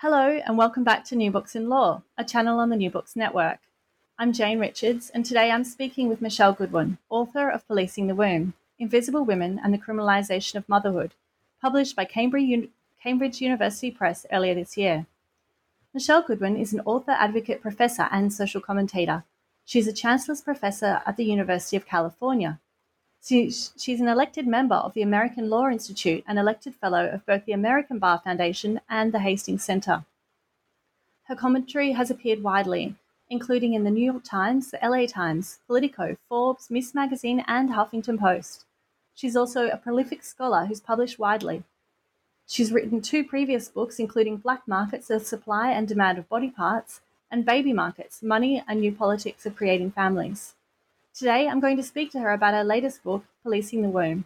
Hello, and welcome back to New Books in Law, a channel on the New Books Network. I'm Jane Richards, and today I'm speaking with Michelle Goodwin, author of Policing the Womb Invisible Women and the Criminalization of Motherhood, published by Cambridge, University Press earlier this year. Michelle Goodwin is an author, advocate, professor, and social commentator. She's a Chancellor's Professor at the University of California. She's an elected member of the American Law Institute and elected fellow of both the American Bar Foundation and the Hastings Center. Her commentary has appeared widely, including in the New York Times, the LA Times, Politico, Forbes, Ms. Magazine, and Huffington Post. She's also a prolific scholar who's published widely. She's written two previous books, including Black Markets, The Supply and Demand of Body Parts, and Baby Markets, Money and New Politics of Creating Families. Today, I'm going to speak to her about her latest book, Policing the Womb.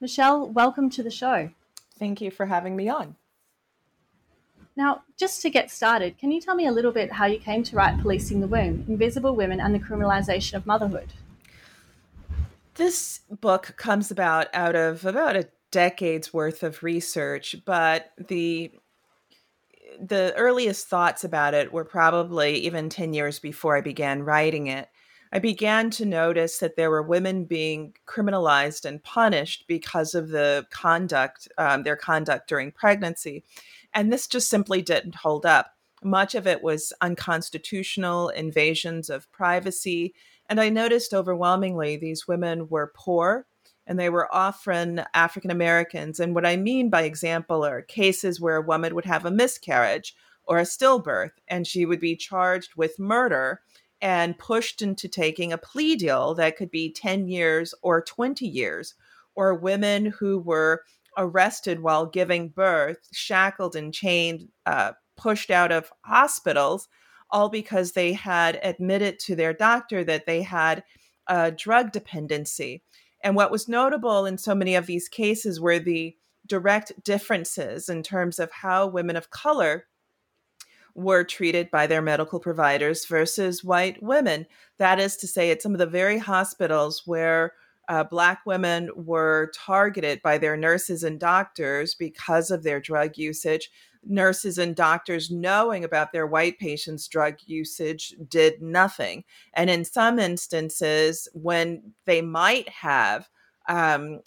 Michelle, welcome to the show. Thank you for having me on. Now, just to get started, can you tell me a little bit how you came to write Policing the Womb Invisible Women and the Criminalization of Motherhood? This book comes about out of about a decade's worth of research, but the the earliest thoughts about it were probably even 10 years before I began writing it. I began to notice that there were women being criminalized and punished because of the conduct, um, their conduct during pregnancy. And this just simply didn't hold up. Much of it was unconstitutional, invasions of privacy. And I noticed overwhelmingly these women were poor and they were often African Americans. And what I mean by example are cases where a woman would have a miscarriage or a stillbirth and she would be charged with murder and pushed into taking a plea deal that could be 10 years or 20 years, or women who were arrested while giving birth, shackled and chained, uh, pushed out of hospitals, all because they had admitted to their doctor that they had a drug dependency. And what was notable in so many of these cases were the direct differences in terms of how women of color were treated by their medical providers versus white women. That is to say, at some of the very hospitals where uh, Black women were targeted by their nurses and doctors because of their drug usage. Nurses and doctors, knowing about their white patients' drug usage, did nothing. And in some instances, when they might have um,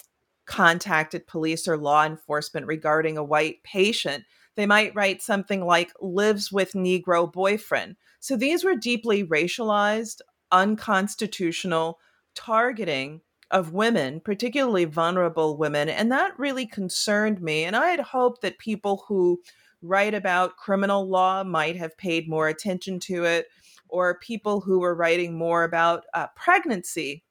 contacted police or law enforcement regarding a white patient, they might write something like lives with Negro boyfriend. So these were deeply racialized, unconstitutional targeting of women, particularly vulnerable women. And that really concerned me. And I had hoped that people who write about criminal law might have paid more attention to it, or people who were writing more about uh, pregnancy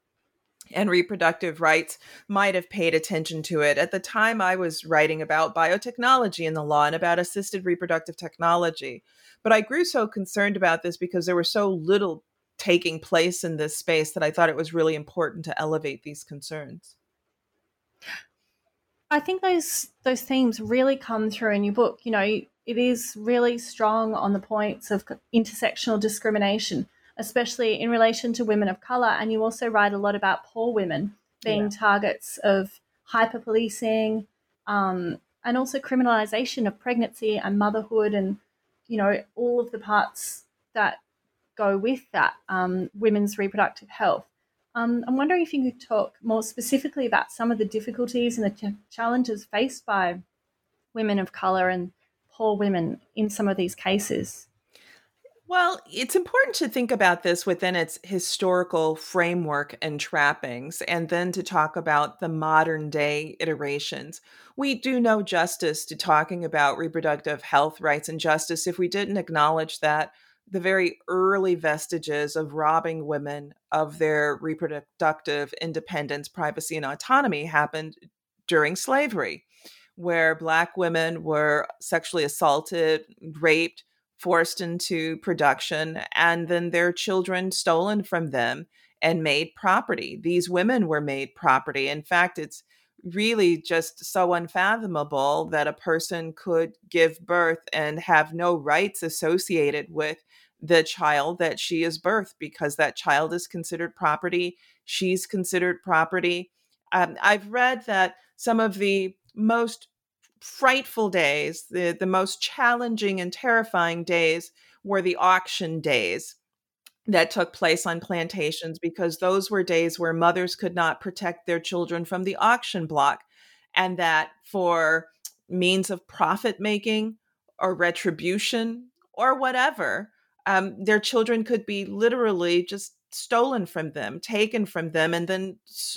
and reproductive rights might have paid attention to it. At the time, I was writing about biotechnology in the law and about assisted reproductive technology. But I grew so concerned about this because there was so little taking place in this space that I thought it was really important to elevate these concerns. I think those those themes really come through in your book. You know, it is really strong on the points of intersectional discrimination especially in relation to women of color. And you also write a lot about poor women being yeah. targets of hyper policing um, and also criminalization of pregnancy and motherhood and, you know, all of the parts that go with that, um, women's reproductive health. Um, I'm wondering if you could talk more specifically about some of the difficulties and the ch- challenges faced by women of color and poor women in some of these cases? Well, it's important to think about this within its historical framework and trappings, and then to talk about the modern day iterations. We do no justice to talking about reproductive health rights and justice if we didn't acknowledge that the very early vestiges of robbing women of their reproductive independence, privacy, and autonomy happened during slavery, where Black women were sexually assaulted, raped, forced into production and then their children stolen from them and made property. These women were made property. In fact, it's really just so unfathomable that a person could give birth and have no rights associated with the child that she is birthed because that child is considered property. She's considered property. Um, I've read that some of the most frightful days, the, the most challenging and terrifying days were the auction days that took place on plantations because those were days where mothers could not protect their children from the auction block and that for means of profit making or retribution or whatever um, their children could be literally just stolen from them taken from them and then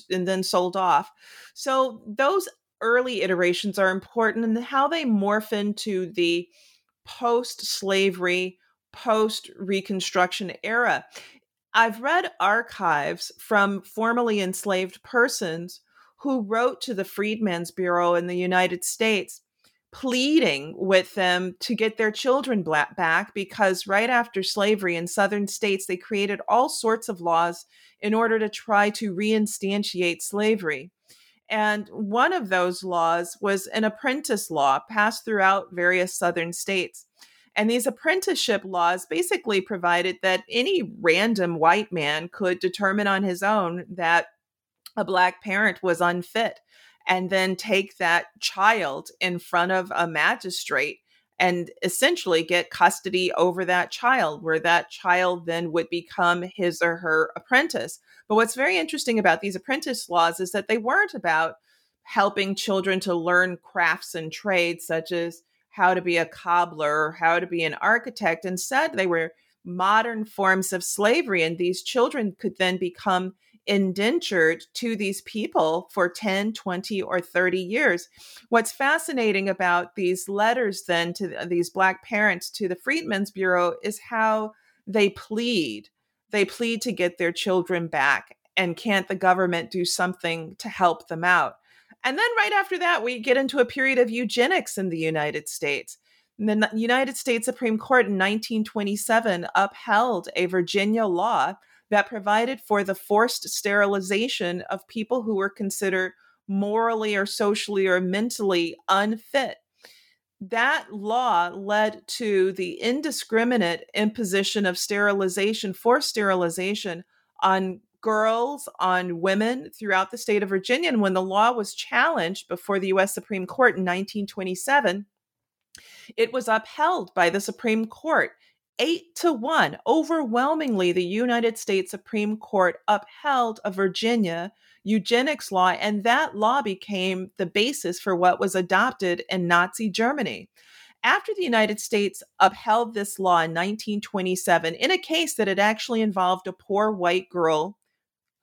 and then sold off. So those early iterations are important and how they morph into the post slavery, post Reconstruction era. I've read archives from formerly enslaved persons who wrote to the Freedmen's Bureau in the United States pleading with them to get their children back because right after slavery in southern states they created all sorts of laws in order to try to reinstantiate slavery and one of those laws was an apprentice law passed throughout various southern states. And these apprenticeship laws basically provided that any random white man could determine on his own that a black parent was unfit and then take that child in front of a magistrate and essentially get custody over that child, where that child then would become his or her apprentice. But what's very interesting about these apprentice laws is that they weren't about helping children to learn crafts and trades, such as how to be a cobbler how to be an architect. Instead, they were modern forms of slavery, and these children could then become indentured to these people for 10, 20, or 30 years. What's fascinating about these letters, then, to these Black parents to the Freedmen's Bureau is how they plead. They plead to get their children back. And can't the government do something to help them out? And then right after that, we get into a period of eugenics in the United States. the United States Supreme Court in 1927 upheld a Virginia law that provided for the forced sterilization of people who were considered morally or socially or mentally unfit. That law led to the indiscriminate imposition of sterilization, forced sterilization on girls, on women throughout the state of Virginia. And when the law was challenged before the US Supreme Court in 1927, it was upheld by the Supreme Court eight to one. Overwhelmingly, the United States Supreme Court upheld a Virginia eugenics law, and that law became the basis for what was adopted in Nazi Germany. After the United States upheld this law in 1927, in a case that had actually involved a poor white girl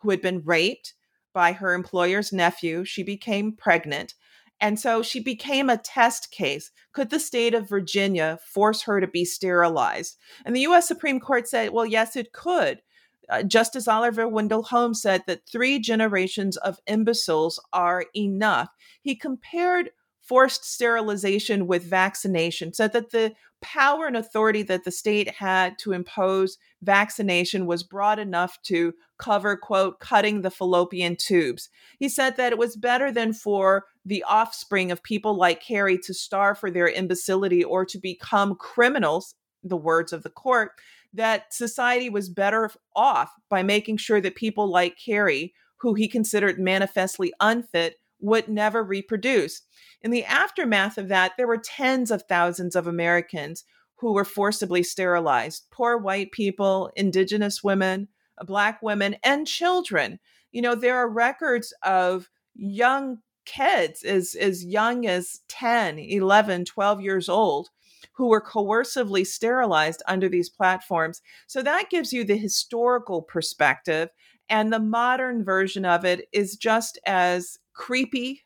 who had been raped by her employer's nephew, she became pregnant. And so she became a test case. Could the state of Virginia force her to be sterilized? And the US Supreme Court said, well, yes, it could. Uh, Justice Oliver Wendell Holmes said that three generations of imbeciles are enough. He compared forced sterilization with vaccination, said that the power and authority that the state had to impose vaccination was broad enough to cover, quote, cutting the fallopian tubes. He said that it was better than for the offspring of people like Carrie to starve for their imbecility or to become criminals, the words of the court, that society was better off by making sure that people like Carrie, who he considered manifestly unfit, would never reproduce. In the aftermath of that, there were tens of thousands of Americans who were forcibly sterilized poor white people, indigenous women, uh, black women, and children. You know, there are records of young kids as, as young as 10, 11, 12 years old who were coercively sterilized under these platforms. So that gives you the historical perspective. And the modern version of it is just as creepy,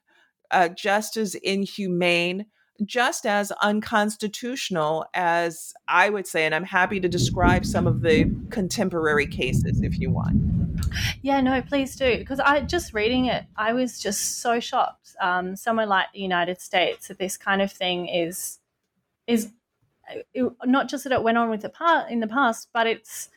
uh, just as inhumane, just as unconstitutional as I would say. And I'm happy to describe some of the contemporary cases if you want. Yeah, no, please do. Because I just reading it, I was just so shocked. Um, somewhere like the United States, that this kind of thing is is it, not just that it went on with the part in the past, but it's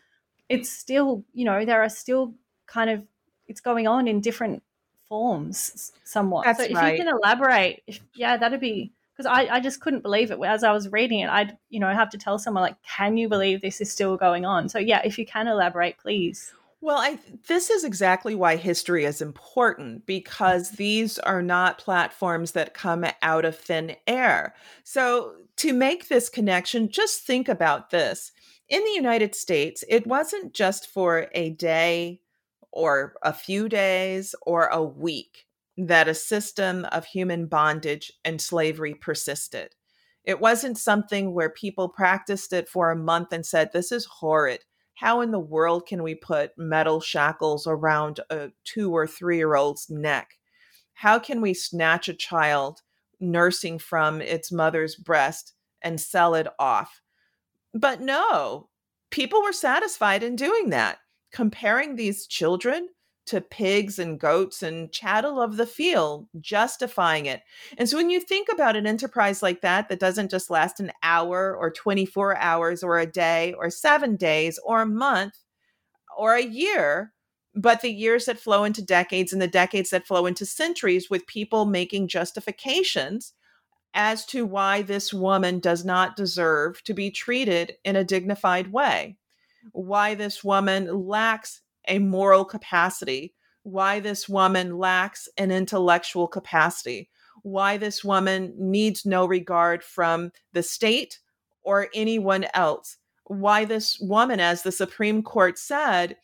it's still you know there are still kind of it's going on in different forms somewhat. That's so if right. you can elaborate, if, yeah, that'd be because I, I just couldn't believe it as I was reading it. I'd you know have to tell someone like, can you believe this is still going on? So yeah, if you can elaborate, please. Well, I this is exactly why history is important because these are not platforms that come out of thin air. So, to make this connection, just think about this. In the United States, it wasn't just for a day or a few days or a week that a system of human bondage and slavery persisted. It wasn't something where people practiced it for a month and said, This is horrid how in the world can we put metal shackles around a two or three year old's neck? How can we snatch a child nursing from its mother's breast and sell it off? But no, people were satisfied in doing that, comparing these children to pigs and goats and chattel of the field, justifying it. And so when you think about an enterprise like that, that doesn't just last an hour or 24 hours or a day or seven days or a month or a year, but the years that flow into decades and the decades that flow into centuries with people making justifications as to why this woman does not deserve to be treated in a dignified way, why this woman lacks a moral capacity, why this woman lacks an intellectual capacity, why this woman needs no regard from the state or anyone else, why this woman, as the Supreme Court said,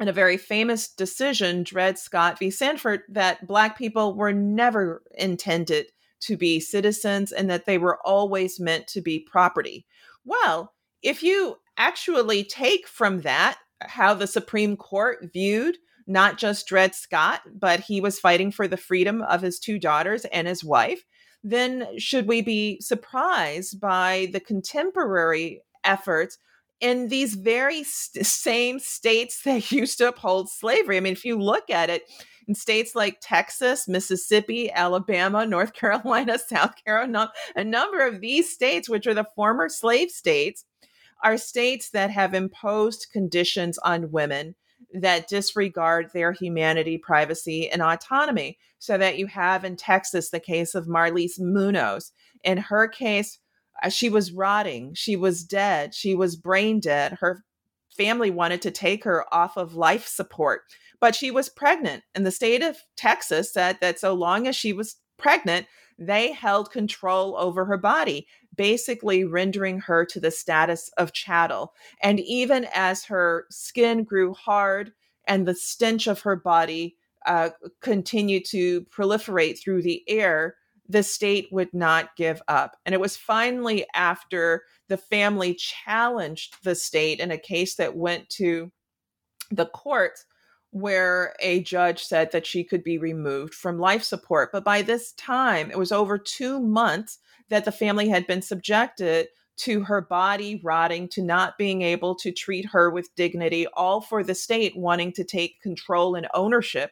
in a very famous decision, Dred Scott v. Sandford, that Black people were never intended to be citizens and that they were always meant to be property. Well, if you actually take from that how the Supreme Court viewed not just Dred Scott, but he was fighting for the freedom of his two daughters and his wife, then should we be surprised by the contemporary efforts in these very st- same states that used to uphold slavery? I mean, if you look at it, in states like Texas, Mississippi, Alabama, North Carolina, South Carolina, a number of these states, which are the former slave states, are states that have imposed conditions on women that disregard their humanity, privacy, and autonomy. So that you have in Texas the case of Marlise Munoz. In her case, uh, she was rotting, she was dead, she was brain dead. Her family wanted to take her off of life support, but she was pregnant. And the state of Texas said that so long as she was pregnant, they held control over her body, basically rendering her to the status of chattel. And even as her skin grew hard and the stench of her body uh, continued to proliferate through the air, the state would not give up. And it was finally after the family challenged the state in a case that went to the courts where a judge said that she could be removed from life support. But by this time, it was over two months that the family had been subjected to her body rotting, to not being able to treat her with dignity, all for the state wanting to take control and ownership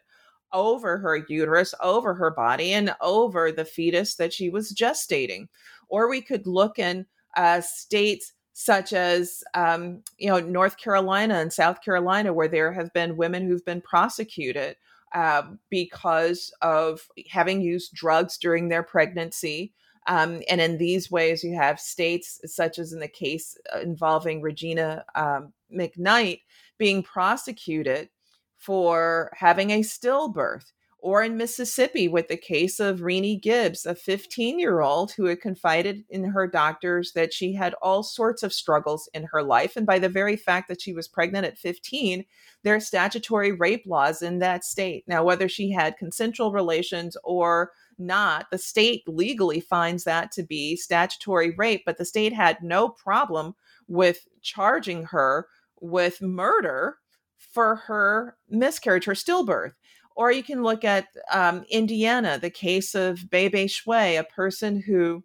over her uterus, over her body, and over the fetus that she was gestating. Or we could look in uh, states such as um, you know North Carolina and South Carolina, where there have been women who've been prosecuted uh, because of having used drugs during their pregnancy. Um, and in these ways, you have states such as in the case uh, involving Regina um, McKnight being prosecuted for having a stillbirth or in Mississippi with the case of Rennie Gibbs, a 15 year old who had confided in her doctors that she had all sorts of struggles in her life. And by the very fact that she was pregnant at 15, there are statutory rape laws in that state. Now, whether she had consensual relations or not. The state legally finds that to be statutory rape, but the state had no problem with charging her with murder for her miscarriage, her stillbirth. Or you can look at um, Indiana, the case of Bei Bei Shuai, a person who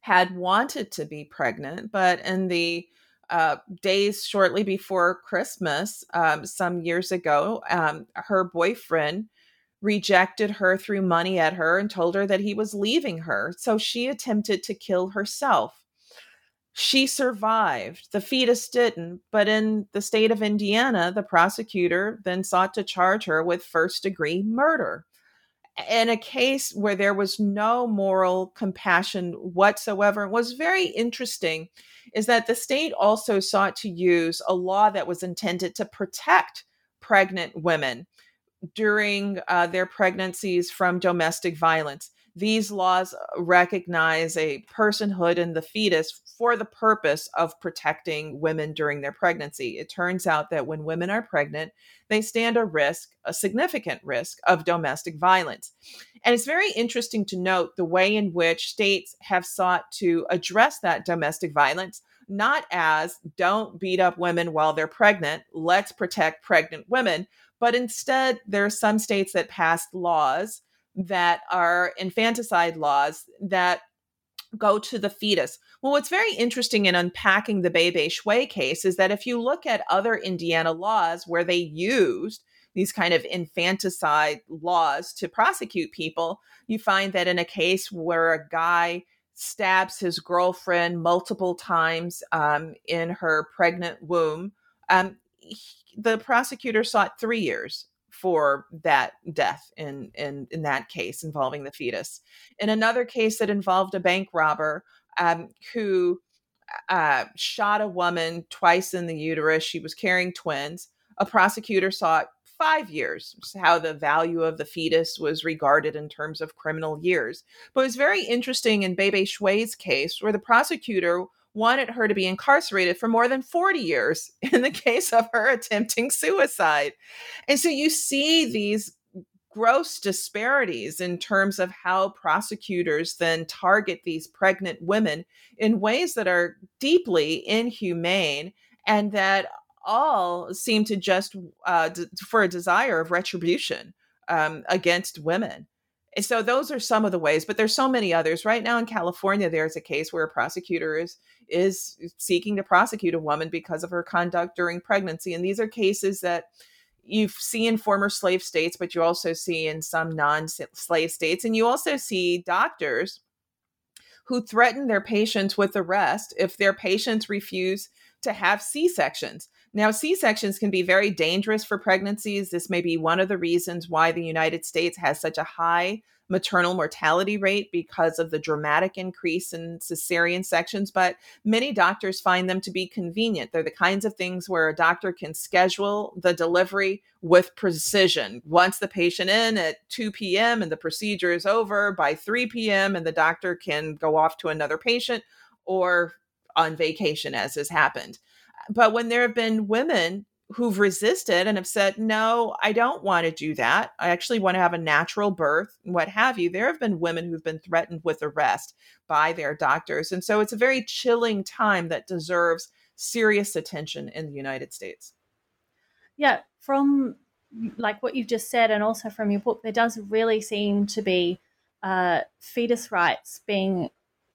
had wanted to be pregnant, but in the uh, days shortly before Christmas, um, some years ago, um, her boyfriend rejected her, threw money at her, and told her that he was leaving her. So she attempted to kill herself. She survived. The fetus didn't. But in the state of Indiana, the prosecutor then sought to charge her with first degree murder. In a case where there was no moral compassion whatsoever, was very interesting is that the state also sought to use a law that was intended to protect pregnant women during uh, their pregnancies from domestic violence these laws recognize a personhood in the fetus for the purpose of protecting women during their pregnancy. It turns out that when women are pregnant, they stand a risk, a significant risk of domestic violence. And it's very interesting to note the way in which states have sought to address that domestic violence, not as don't beat up women while they're pregnant, let's protect pregnant women, but instead, there are some states that passed laws that are infanticide laws that go to the fetus. Well, what's very interesting in unpacking the Bei Bei Shuai case is that if you look at other Indiana laws where they used these kind of infanticide laws to prosecute people, you find that in a case where a guy stabs his girlfriend multiple times um, in her pregnant womb, um, he, the prosecutor sought three years for that death in, in in that case involving the fetus. In another case that involved a bank robber um, who uh, shot a woman twice in the uterus, she was carrying twins. A prosecutor sought five years, how the value of the fetus was regarded in terms of criminal years. But it was very interesting in Bei Bei Shuai's case, where the prosecutor wanted her to be incarcerated for more than 40 years in the case of her attempting suicide. And so you see these gross disparities in terms of how prosecutors then target these pregnant women in ways that are deeply inhumane and that all seem to just uh, d- for a desire of retribution um, against women. And so those are some of the ways, but there's so many others. Right now in California, there's a case where a prosecutor is is seeking to prosecute a woman because of her conduct during pregnancy. And these are cases that you see in former slave states, but you also see in some non-slave states. And you also see doctors who threaten their patients with arrest if their patients refuse to have C sections. Now, C sections can be very dangerous for pregnancies. This may be one of the reasons why the United States has such a high maternal mortality rate because of the dramatic increase in cesarean sections, but many doctors find them to be convenient. They're the kinds of things where a doctor can schedule the delivery with precision. Once the patient in at 2 p.m. and the procedure is over by 3 p.m., and the doctor can go off to another patient or on vacation, as has happened. But when there have been women who've resisted and have said, no, I don't want to do that. I actually want to have a natural birth, what have you. There have been women who've been threatened with arrest by their doctors. And so it's a very chilling time that deserves serious attention in the United States. Yeah, from like what you've just said, and also from your book, there does really seem to be uh, fetus rights being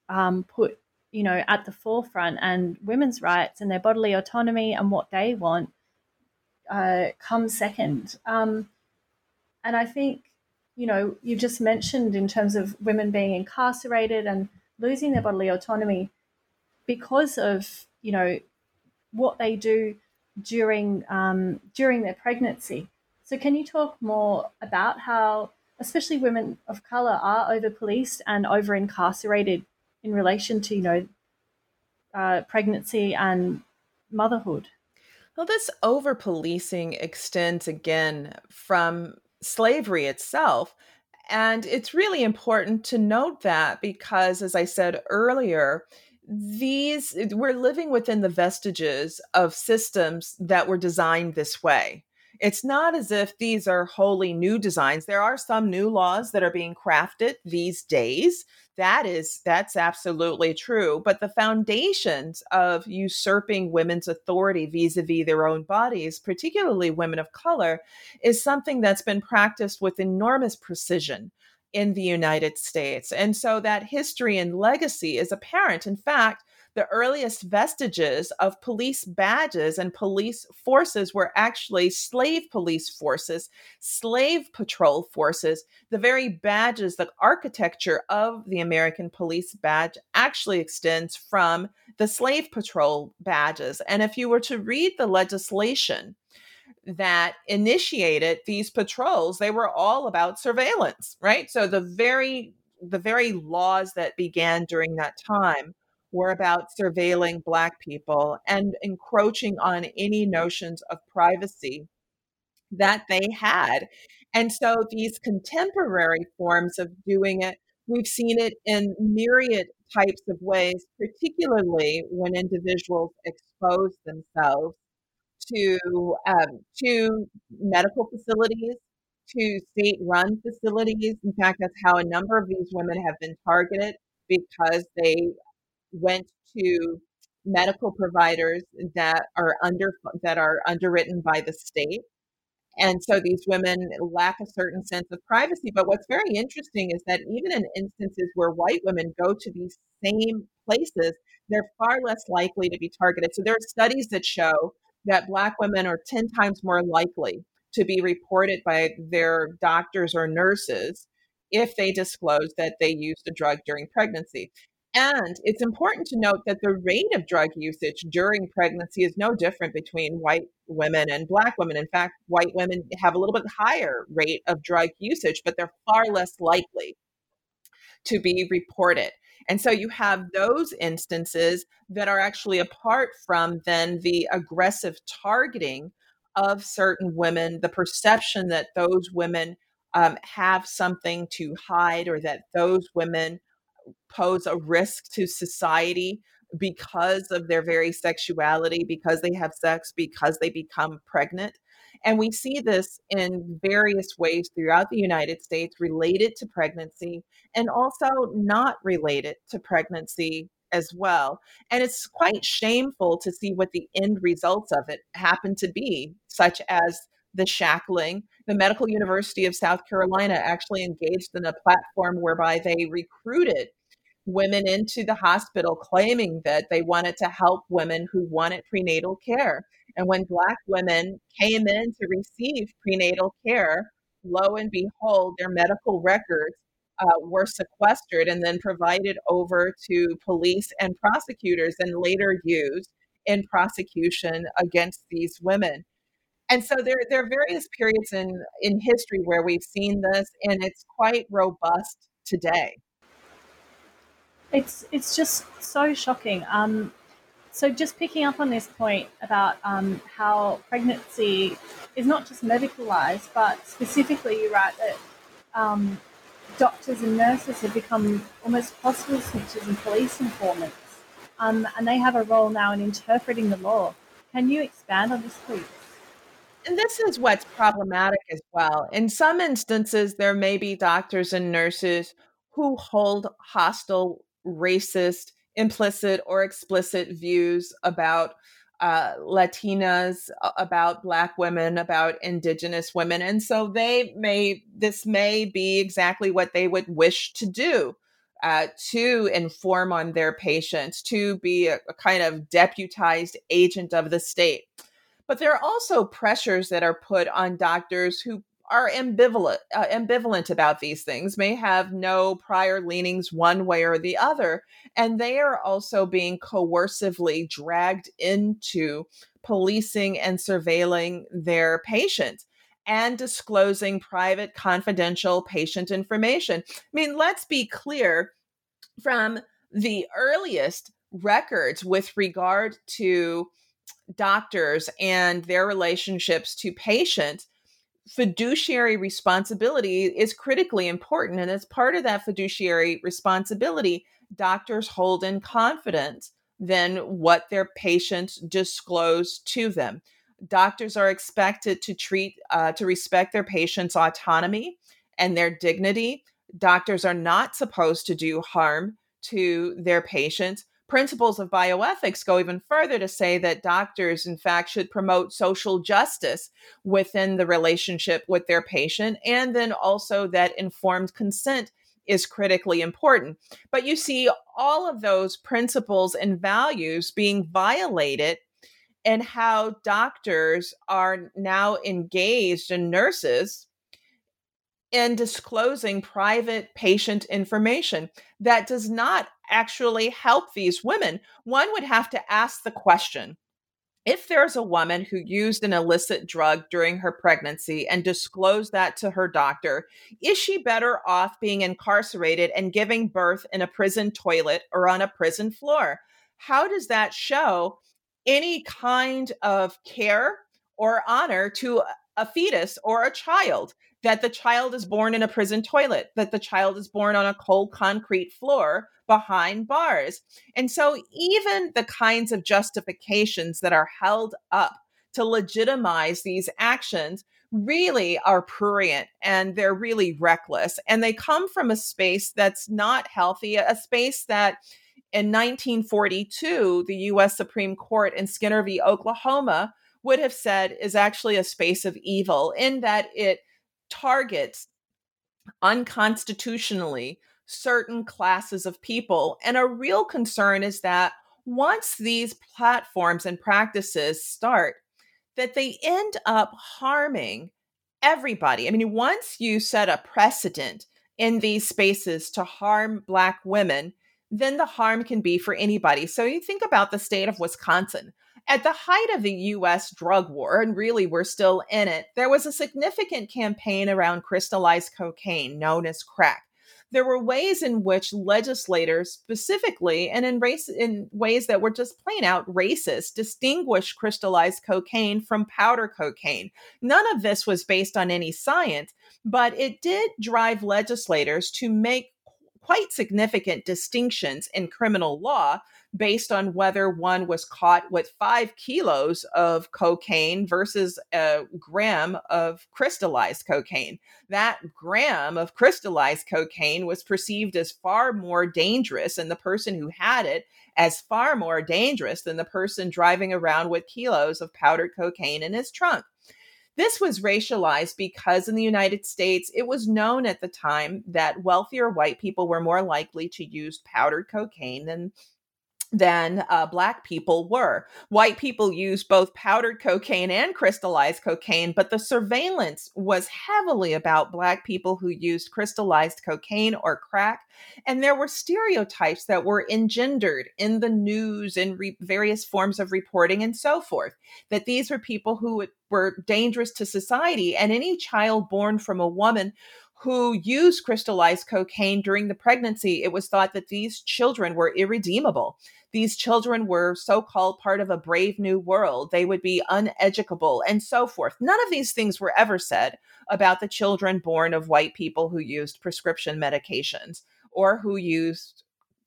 um, put you know at the forefront and women's rights and their bodily autonomy and what they want uh, come second um, and i think you know you just mentioned in terms of women being incarcerated and losing their bodily autonomy because of you know what they do during um, during their pregnancy so can you talk more about how especially women of color are over policed and over incarcerated in relation to you know uh, pregnancy and motherhood. Well, this over policing extends again from slavery itself. And it's really important to note that because, as I said earlier, these we're living within the vestiges of systems that were designed this way It's not as if these are wholly new designs. There are some new laws that are being crafted these days. That is, that's absolutely true. But the foundations of usurping women's authority vis a vis their own bodies, particularly women of color, is something that's been practiced with enormous precision in the United States. And so that history and legacy is apparent. In fact, the earliest vestiges of police badges and police forces were actually slave police forces, slave patrol forces. The very badges, the architecture of the American police badge actually extends from the slave patrol badges. And if you were to read the legislation, that initiated these patrols they were all about surveillance right so the very the very laws that began during that time were about surveilling Black people and encroaching on any notions of privacy that they had. And so these contemporary forms of doing it, we've seen it in myriad types of ways, particularly when individuals expose themselves to um, to medical facilities, to state-run facilities. In fact, that's how a number of these women have been targeted because they went to medical providers that are under that are underwritten by the state. And so these women lack a certain sense of privacy. But what's very interesting is that even in instances where white women go to these same places they're far less likely to be targeted. So there are studies that show that black women are 10 times more likely to be reported by their doctors or nurses if they disclose that they used a drug during pregnancy. And it's important to note that the rate of drug usage during pregnancy is no different between white women and black women. In fact, white women have a little bit higher rate of drug usage, but they're far less likely to be reported. And so you have those instances that are actually apart from then the aggressive targeting of certain women, the perception that those women um, have something to hide or that those women pose a risk to society because of their very sexuality, because they have sex, because they become pregnant. And we see this in various ways throughout the United States related to pregnancy and also not related to pregnancy as well. And it's quite shameful to see what the end results of it happen to be, such as the shackling. The Medical University of South Carolina actually engaged in a platform whereby they recruited women into the hospital claiming that they wanted to help women who wanted prenatal care. And when Black women came in to receive prenatal care, lo and behold, their medical records uh, were sequestered and then provided over to police and prosecutors and later used in prosecution against these women. And so there, there are various periods in, in history where we've seen this, and it's quite robust today. It's it's just so shocking. Um, so just picking up on this point about um, how pregnancy is not just medicalized, but specifically you write that um, doctors and nurses have become almost hospital snitches and police informants, um, and they have a role now in interpreting the law. Can you expand on this, please? And this is what's problematic as well. In some instances, there may be doctors and nurses who hold hostile racist, implicit or explicit views about uh, Latinas, about Black women, about Indigenous women. And so they may, this may be exactly what they would wish to do. Uh, to inform on their patients, to be a, a kind of deputized agent of the state. But there are also pressures that are put on doctors who are ambivalent uh, ambivalent about these things may have no prior leanings one way or the other and they are also being coercively dragged into policing and surveilling their patients and disclosing private confidential patient information. I mean let's be clear from the earliest records with regard to doctors and their relationships to patients fiduciary responsibility is critically important. And as part of that fiduciary responsibility, doctors hold in confidence than what their patients disclose to them. Doctors are expected to treat, uh, to respect their patients' autonomy and their dignity. Doctors are not supposed to do harm to their patients. Principles of bioethics go even further to say that doctors, in fact, should promote social justice within the relationship with their patient, and then also that informed consent is critically important. But you see all of those principles and values being violated and how doctors are now engaged and nurses in disclosing private patient information that does not actually help these women. One would have to ask the question if there's a woman who used an illicit drug during her pregnancy and disclosed that to her doctor, is she better off being incarcerated and giving birth in a prison toilet or on a prison floor? How does that show any kind of care or honor to a fetus or a child? That the child is born in a prison toilet, that the child is born on a cold concrete floor behind bars. And so, even the kinds of justifications that are held up to legitimize these actions really are prurient and they're really reckless. And they come from a space that's not healthy, a space that in 1942, the US Supreme Court in Skinner v. Oklahoma would have said is actually a space of evil in that it targets unconstitutionally certain classes of people. And a real concern is that once these platforms and practices start, that they end up harming everybody. I mean, once you set a precedent in these spaces to harm Black women, then the harm can be for anybody. So you think about the state of Wisconsin. At the height of the US drug war, and really we're still in it, there was a significant campaign around crystallized cocaine known as crack. There were ways in which legislators specifically and in race in ways that were just plain out racist distinguished crystallized cocaine from powder cocaine. None of this was based on any science, but it did drive legislators to make quite significant distinctions in criminal law based on whether one was caught with five kilos of cocaine versus a gram of crystallized cocaine. That gram of crystallized cocaine was perceived as far more dangerous, and the person who had it as far more dangerous than the person driving around with kilos of powdered cocaine in his trunk. This was racialized because in the United States, it was known at the time that wealthier white people were more likely to use powdered cocaine than than uh, black people were. White people used both powdered cocaine and crystallized cocaine, but the surveillance was heavily about black people who used crystallized cocaine or crack. And there were stereotypes that were engendered in the news and re- various forms of reporting and so forth, that these were people who were dangerous to society. And any child born from a woman who used crystallized cocaine during the pregnancy, it was thought that these children were irredeemable these children were so called part of a brave new world. They would be uneducable and so forth. None of these things were ever said about the children born of white people who used prescription medications or who used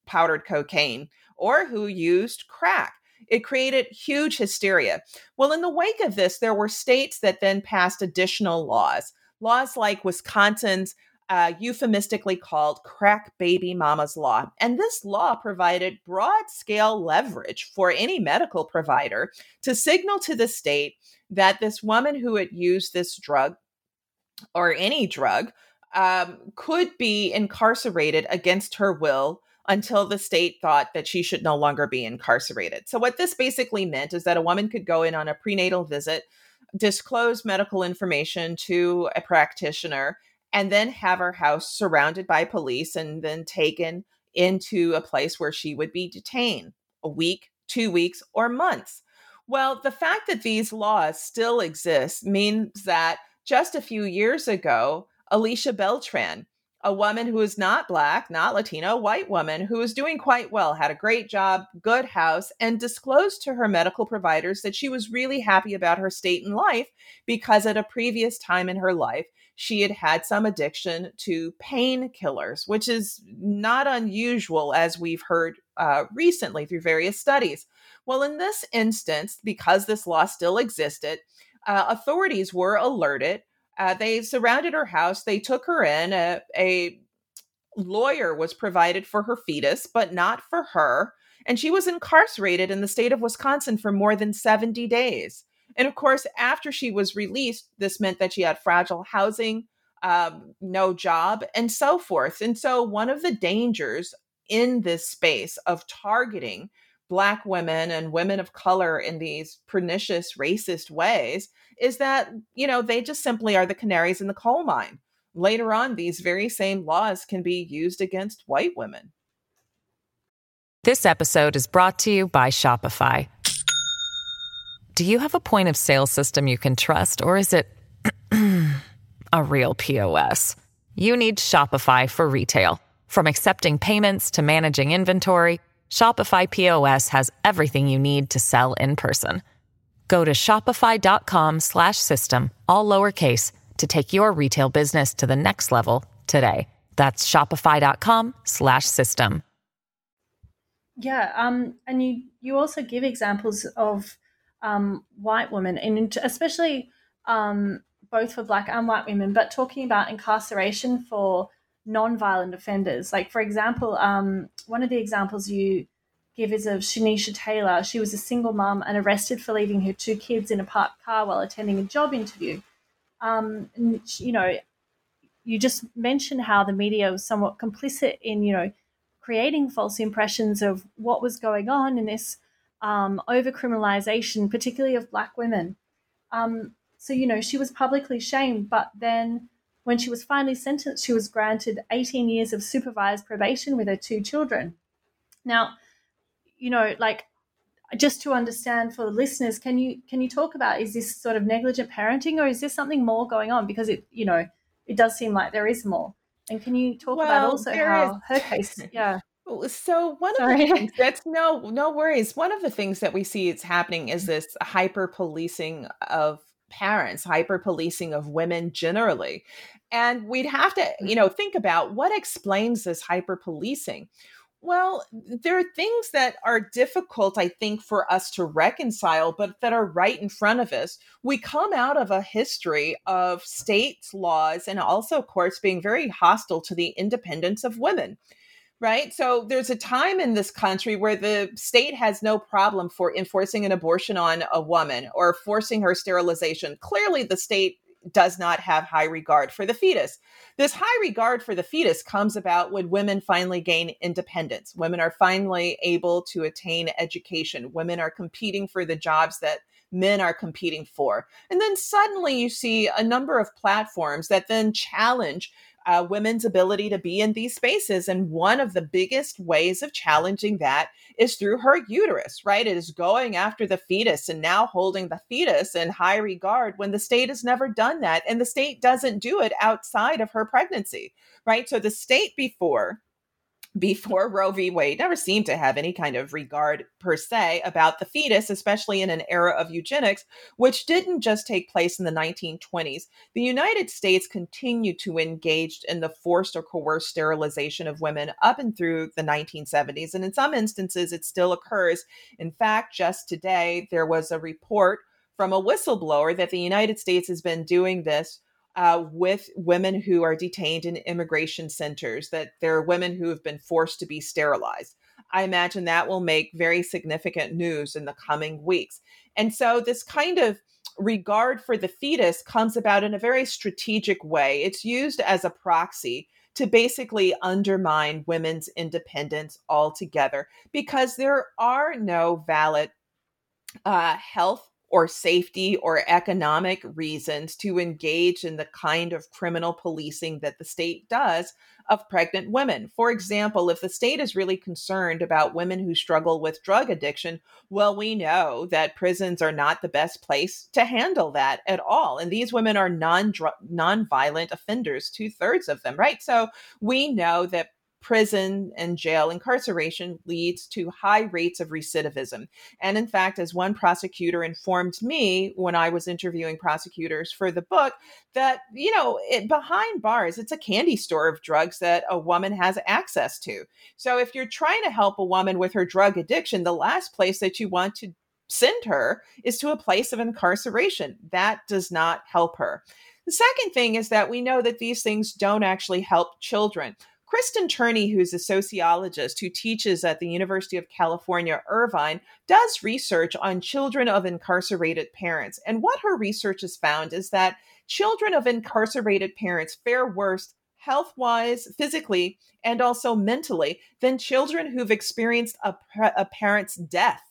powdered cocaine or who used crack. It created huge hysteria. Well, in the wake of this, there were states that then passed additional laws. Laws like Wisconsin's uh, euphemistically called Crack Baby Mama's Law. And this law provided broad scale leverage for any medical provider to signal to the state that this woman who had used this drug or any drug um, could be incarcerated against her will until the state thought that she should no longer be incarcerated. So, what this basically meant is that a woman could go in on a prenatal visit, disclose medical information to a practitioner, and then have her house surrounded by police and then taken into a place where she would be detained a week, two weeks, or months. Well, the fact that these laws still exist means that just a few years ago, Alicia Beltran, a woman who is not black, not Latino, white woman who was doing quite well, had a great job, good house, and disclosed to her medical providers that she was really happy about her state in life because at a previous time in her life, she had had some addiction to painkillers, which is not unusual as we've heard uh, recently through various studies. Well, in this instance, because this law still existed, uh, authorities were alerted. Uh, they surrounded her house. They took her in. A, a lawyer was provided for her fetus, but not for her. And she was incarcerated in the state of Wisconsin for more than 70 days. And of course, after she was released, this meant that she had fragile housing, um, no job, and so forth. And so, one of the dangers in this space of targeting Black women and women of color in these pernicious, racist ways is that, you know, they just simply are the canaries in the coal mine. Later on, these very same laws can be used against white women. This episode is brought to you by Shopify. Do you have a point of sale system you can trust, or is it a real POS? You need Shopify for retail. From accepting payments to managing inventory, Shopify POS has everything you need to sell in person. Go to shopify.com/system all lowercase to take your retail business to the next level today. That's shopify.com/system. Yeah, um, and you you also give examples of um, white women, and especially um, both for black and white women, but talking about incarceration for non-violent offenders. Like, for example, um, one of the examples you give is of Shanesha Taylor. She was a single mom and arrested for leaving her two kids in a parked car while attending a job interview. Um, you know, you just mentioned how the media was somewhat complicit in, you know, creating false impressions of what was going on in this um, over criminalization, particularly of Black women. Um, so, you know, she was publicly shamed, but then when she was finally sentenced, she was granted 18 years of supervised probation with her two children. Now, you know, like just to understand for the listeners, can you can you talk about is this sort of negligent parenting or is there something more going on? Because it, you know, it does seem like there is more. And can you talk well, about also how is. her case, yeah. So one Sorry. of the things that's no no worries. One of the things that we see is happening is mm. this hyper policing of parents, hyper policing of women generally. And we'd have to, you know, mm-hmm. think about what explains this hyper policing. Well, there are things that are difficult, I think, for us to reconcile, but that are right in front of us. We come out of a history of states' laws and also courts being very hostile to the independence of women right? So there's a time in this country where the state has no problem for enforcing an abortion on a woman or forcing her sterilization. Clearly, the state does not have high regard for the fetus. This high regard for the fetus comes about when women finally gain independence. Women are finally able to attain education. Women are competing for the jobs that men are competing for. And then suddenly you see a number of platforms that then challenge uh, women's ability to be in these spaces. And one of the biggest ways of challenging that is through her uterus, right? It is going after the fetus and now holding the fetus in high regard when the state has never done that. And the state doesn't do it outside of her pregnancy, right? So the state before before Roe v. Wade never seemed to have any kind of regard per se about the fetus, especially in an era of eugenics, which didn't just take place in the 1920s. The United States continued to engage in the forced or coerced sterilization of women up and through the 1970s. And in some instances, it still occurs. In fact, just today, there was a report from a whistleblower that the United States has been doing this uh, with women who are detained in immigration centers, that there are women who have been forced to be sterilized. I imagine that will make very significant news in the coming weeks. And so, this kind of regard for the fetus comes about in a very strategic way. It's used as a proxy to basically undermine women's independence altogether because there are no valid uh, health or safety or economic reasons to engage in the kind of criminal policing that the state does of pregnant women. For example, if the state is really concerned about women who struggle with drug addiction, well, we know that prisons are not the best place to handle that at all. And these women are non non-violent offenders, two thirds of them, right? So we know that prison and jail incarceration leads to high rates of recidivism. And in fact, as one prosecutor informed me when I was interviewing prosecutors for the book, that, you know, it, behind bars, it's a candy store of drugs that a woman has access to. So if you're trying to help a woman with her drug addiction, the last place that you want to send her is to a place of incarceration. That does not help her. The second thing is that we know that these things don't actually help children. Kristen Turney, who's a sociologist who teaches at the University of California, Irvine, does research on children of incarcerated parents. And what her research has found is that children of incarcerated parents fare worse health wise, physically, and also mentally than children who've experienced a, a parent's death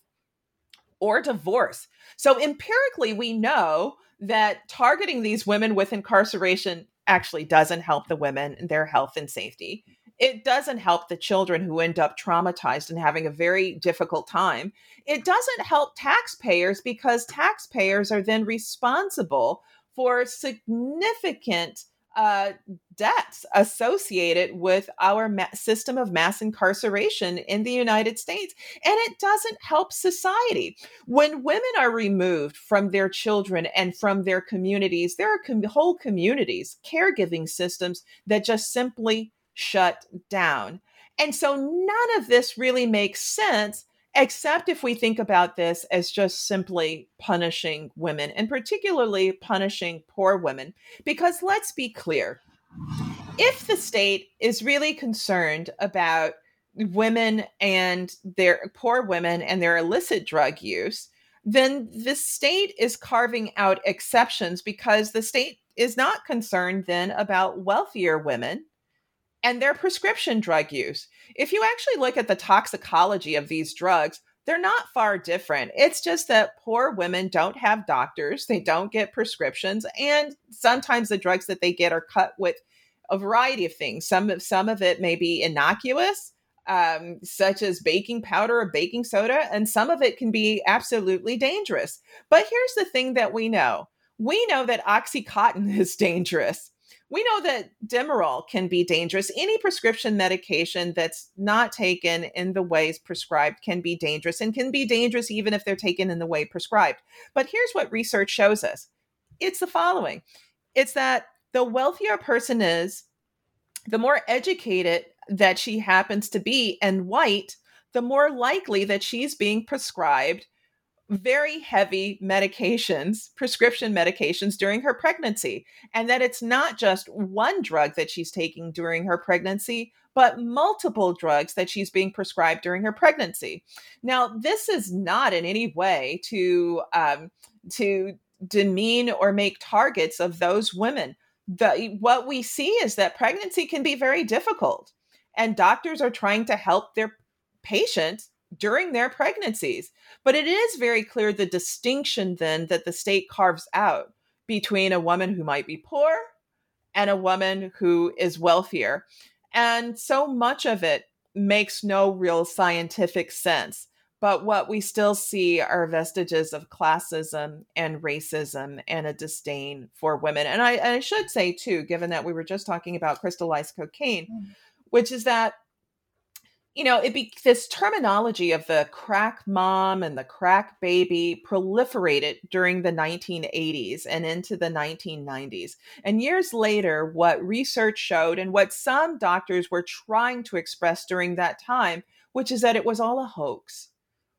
or divorce. So empirically, we know that targeting these women with incarceration actually doesn't help the women and their health and safety. It doesn't help the children who end up traumatized and having a very difficult time. It doesn't help taxpayers because taxpayers are then responsible for significant uh, debts associated with our ma- system of mass incarceration in the United States. And it doesn't help society. When women are removed from their children and from their communities, there are com- whole communities, caregiving systems that just simply shut down. And so none of this really makes sense except if we think about this as just simply punishing women and particularly punishing poor women. Because let's be clear if the state is really concerned about women and their poor women and their illicit drug use, then the state is carving out exceptions because the state is not concerned then about wealthier women and their prescription drug use. If you actually look at the toxicology of these drugs, they're not far different. It's just that poor women don't have doctors, they don't get prescriptions, and sometimes the drugs that they get are cut with a variety of things. Some of some of it may be innocuous, um, such as baking powder or baking soda, and some of it can be absolutely dangerous. But here's the thing that we know: we know that OxyContin is dangerous we know that Demerol can be dangerous. Any prescription medication that's not taken in the ways prescribed can be dangerous and can be dangerous even if they're taken in the way prescribed. But here's what research shows us it's the following it's that the wealthier a person is, the more educated that she happens to be and white, the more likely that she's being prescribed very heavy medications, prescription medications during her pregnancy. And that it's not just one drug that she's taking during her pregnancy, but multiple drugs that she's being prescribed during her pregnancy. Now, this is not in any way to um, to demean or make targets of those women. The, what we see is that pregnancy can be very difficult, and doctors are trying to help their patients during their pregnancies. But it is very clear the distinction then that the state carves out between a woman who might be poor and a woman who is wealthier. And so much of it makes no real scientific sense. But what we still see are vestiges of classism and racism and a disdain for women. And I, I should say, too, given that we were just talking about crystallized cocaine, mm. which is that you know, it be this terminology of the crack mom and the crack baby proliferated during the 1980s and into the 1990s. And years later, what research showed and what some doctors were trying to express during that time, which is that it was all a hoax.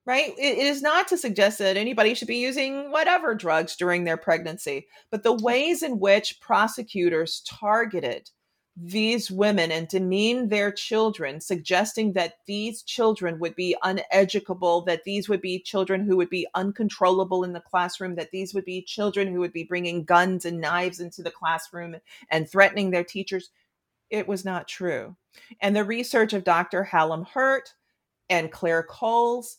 Right? It is not to suggest that anybody should be using whatever drugs during their pregnancy, but the ways in which prosecutors targeted these women and demean their children, suggesting that these children would be uneducable, that these would be children who would be uncontrollable in the classroom, that these would be children who would be bringing guns and knives into the classroom and threatening their teachers. It was not true. And the research of Dr. Hallam Hurt and Claire Coles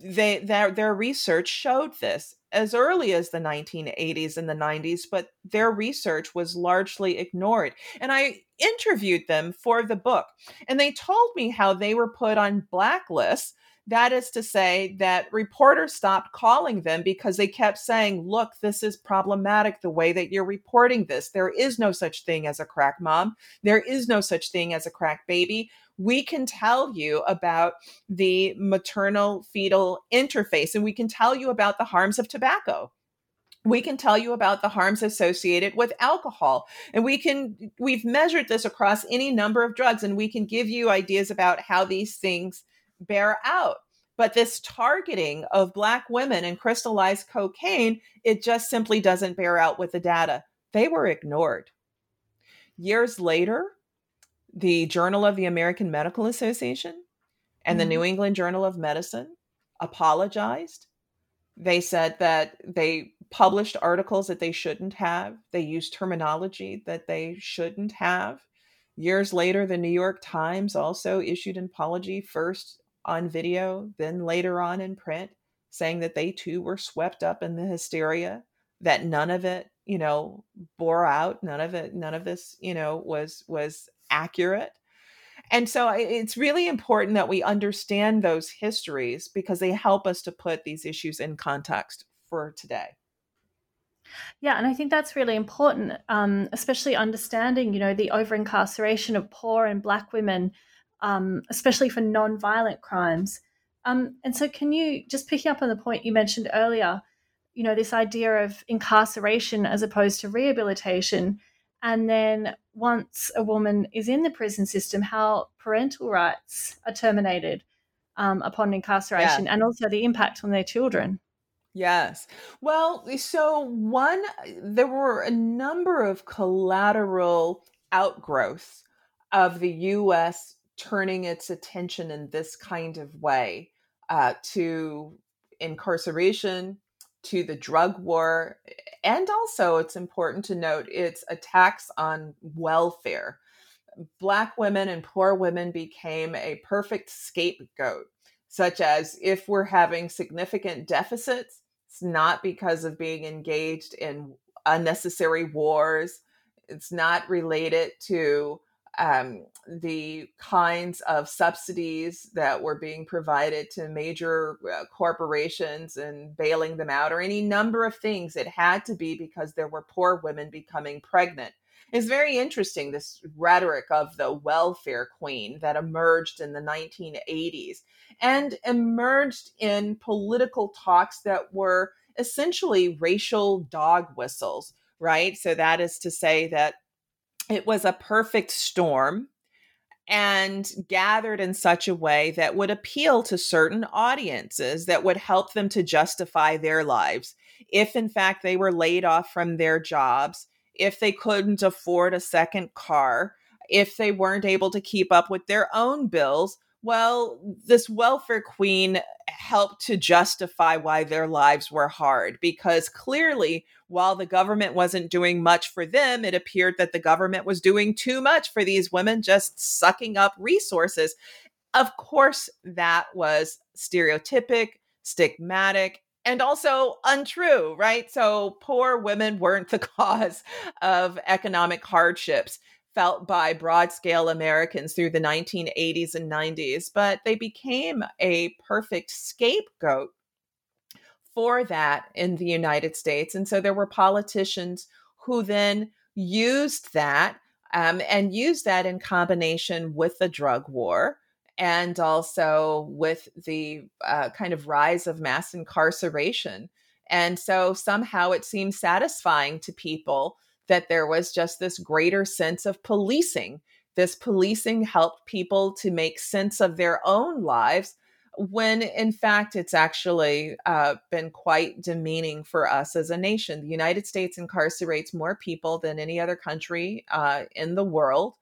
they their their research showed this as early as the 1980s and the 90s but their research was largely ignored and i interviewed them for the book and they told me how they were put on blacklists That is to say that reporters stopped calling them because they kept saying, look, this is problematic the way that you're reporting this. There is no such thing as a crack mom. There is no such thing as a crack baby. We can tell you about the maternal fetal interface and we can tell you about the harms of tobacco we can tell you about the harms associated with alcohol and we can we've measured this across any number of drugs and we can give you ideas about how these things bear out. But this targeting of Black women and crystallized cocaine, it just simply doesn't bear out with the data. They were ignored. Years later, the Journal of the American Medical Association and mm-hmm. the New England Journal of Medicine apologized. They said that they published articles that they shouldn't have, they used terminology that they shouldn't have. Years later, the New York Times also issued an apology first on video, then later on in print, saying that they too were swept up in the hysteria, that none of it, you know, bore out, none of it, none of this, you know, was was accurate. And so it's really important that we understand those histories because they help us to put these issues in context for today. Yeah, and I think that's really important, um, especially understanding, you know, the over incarceration of poor and Black women um, especially for non-violent crimes. Um, and so, can you just picking up on the point you mentioned earlier? You know, this idea of incarceration as opposed to rehabilitation, and then once a woman is in the prison system, how parental rights are terminated um, upon incarceration, yeah. and also the impact on their children. Yes. Well, so one, there were a number of collateral outgrowths of the U.S turning its attention in this kind of way uh, to incarceration, to the drug war, and also it's important to note its attacks on welfare. Black women and poor women became a perfect scapegoat, such as if we're having significant deficits, it's not because of being engaged in unnecessary wars. It's not related to um, the kinds of subsidies that were being provided to major uh, corporations and bailing them out, or any number of things. It had to be because there were poor women becoming pregnant. It's very interesting, this rhetoric of the welfare queen that emerged in the 1980s and emerged in political talks that were essentially racial dog whistles, right? So that is to say that it was a perfect storm and gathered in such a way that would appeal to certain audiences that would help them to justify their lives. If, in fact, they were laid off from their jobs, if they couldn't afford a second car, if they weren't able to keep up with their own bills, well, this welfare queen helped to justify why their lives were hard because clearly, while the government wasn't doing much for them, it appeared that the government was doing too much for these women, just sucking up resources. Of course, that was stereotypic, stigmatic, and also untrue, right? So poor women weren't the cause of economic hardships felt by broad scale Americans through the 1980s and 90s, but they became a perfect scapegoat for that in the United States. And so there were politicians who then used that um, and used that in combination with the drug war and also with the uh, kind of rise of mass incarceration. And so somehow it seemed satisfying to people that there was just this greater sense of policing. This policing helped people to make sense of their own lives when in fact it's actually uh, been quite demeaning for us as a nation. The United States incarcerates more people than any other country uh, in the world.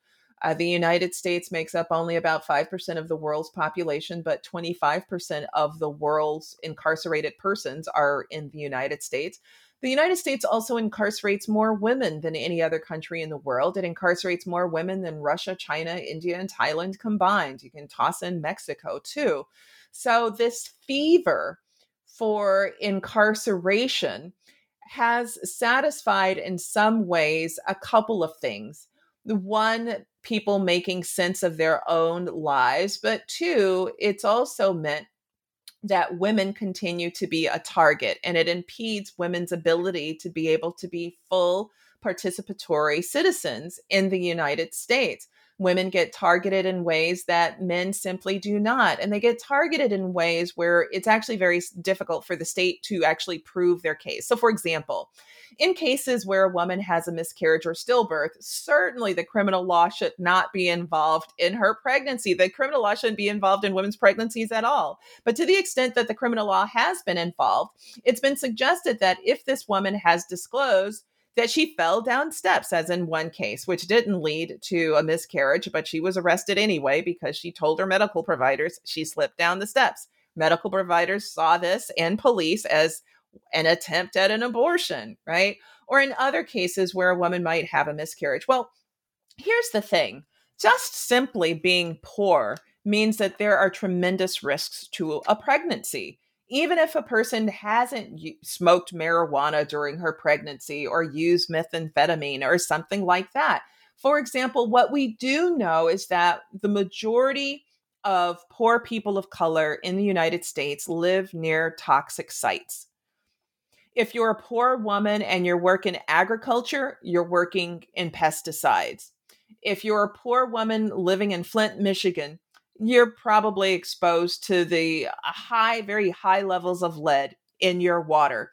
Uh, the United States makes up only about 5% of the world's population, but 25% of the world's incarcerated persons are in the United States. The United States also incarcerates more women than any other country in the world. It incarcerates more women than Russia, China, India, and Thailand combined. You can toss in Mexico too. So, this fever for incarceration has satisfied in some ways a couple of things. One, people making sense of their own lives, but two, it's also meant that women continue to be a target and it impedes women's ability to be able to be full participatory citizens in the United States. Women get targeted in ways that men simply do not. And they get targeted in ways where it's actually very difficult for the state to actually prove their case. So, for example, in cases where a woman has a miscarriage or stillbirth, certainly the criminal law should not be involved in her pregnancy. The criminal law shouldn't be involved in women's pregnancies at all. But to the extent that the criminal law has been involved, it's been suggested that if this woman has disclosed that she fell down steps, as in one case, which didn't lead to a miscarriage, but she was arrested anyway because she told her medical providers she slipped down the steps. Medical providers saw this and police as an attempt at an abortion, right? Or in other cases where a woman might have a miscarriage. Well, here's the thing just simply being poor means that there are tremendous risks to a pregnancy even if a person hasn't smoked marijuana during her pregnancy or used methamphetamine or something like that. For example, what we do know is that the majority of poor people of color in the United States live near toxic sites. If you're a poor woman and you're working agriculture, you're working in pesticides. If you're a poor woman living in Flint, Michigan, you're probably exposed to the uh, high, very high levels of lead in your water.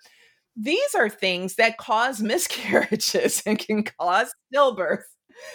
These are things that cause miscarriages and can cause stillbirth,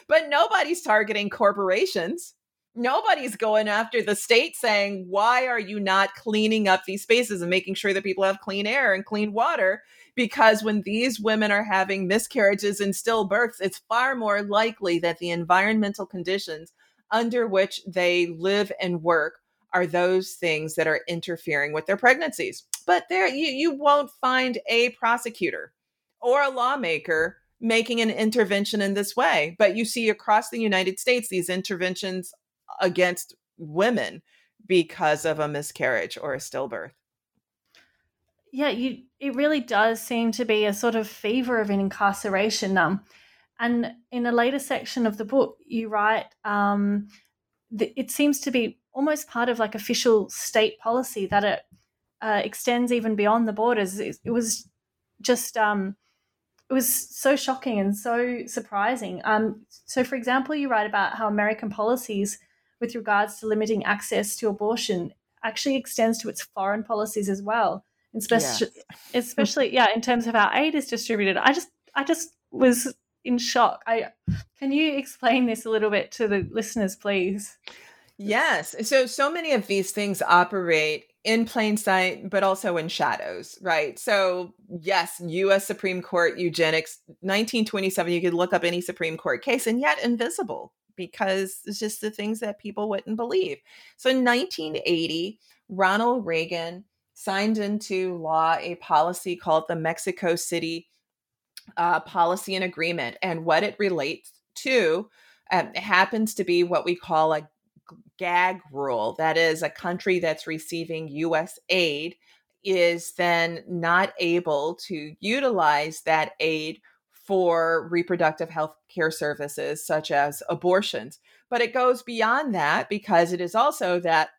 but nobody's targeting corporations. Nobody's going after the state saying, why are you not cleaning up these spaces and making sure that people have clean air and clean water? Because when these women are having miscarriages and stillbirths, it's far more likely that the environmental conditions under which they live and work are those things that are interfering with their pregnancies. But there you, you won't find a prosecutor or a lawmaker making an intervention in this way. But you see across the United States these interventions against women because of a miscarriage or a stillbirth. Yeah, you it really does seem to be a sort of fever of incarceration. Um, and in a later section of the book, you write um, it seems to be almost part of like official state policy that it uh, extends even beyond the borders. It, it was just um, it was so shocking and so surprising. Um, so, for example, you write about how American policies with regards to limiting access to abortion actually extends to its foreign policies as well, especially, yes. especially yeah, in terms of how aid is distributed. I just I just was in shock. I can you explain this a little bit to the listeners, please? Yes. So so many of these things operate in plain sight, but also in shadows, right? So yes, U.S. Supreme Court eugenics, 1927. You could look up any Supreme Court case, and yet invisible because it's just the things that people wouldn't believe. So in 1980, Ronald Reagan signed into law a policy called the Mexico City uh, policy and agreement, and what it relates to um, happens to be what we call a gag rule. That is, a country that's receiving U.S. aid is then not able to utilize that aid for reproductive health care services such as abortions. But it goes beyond that because it is also that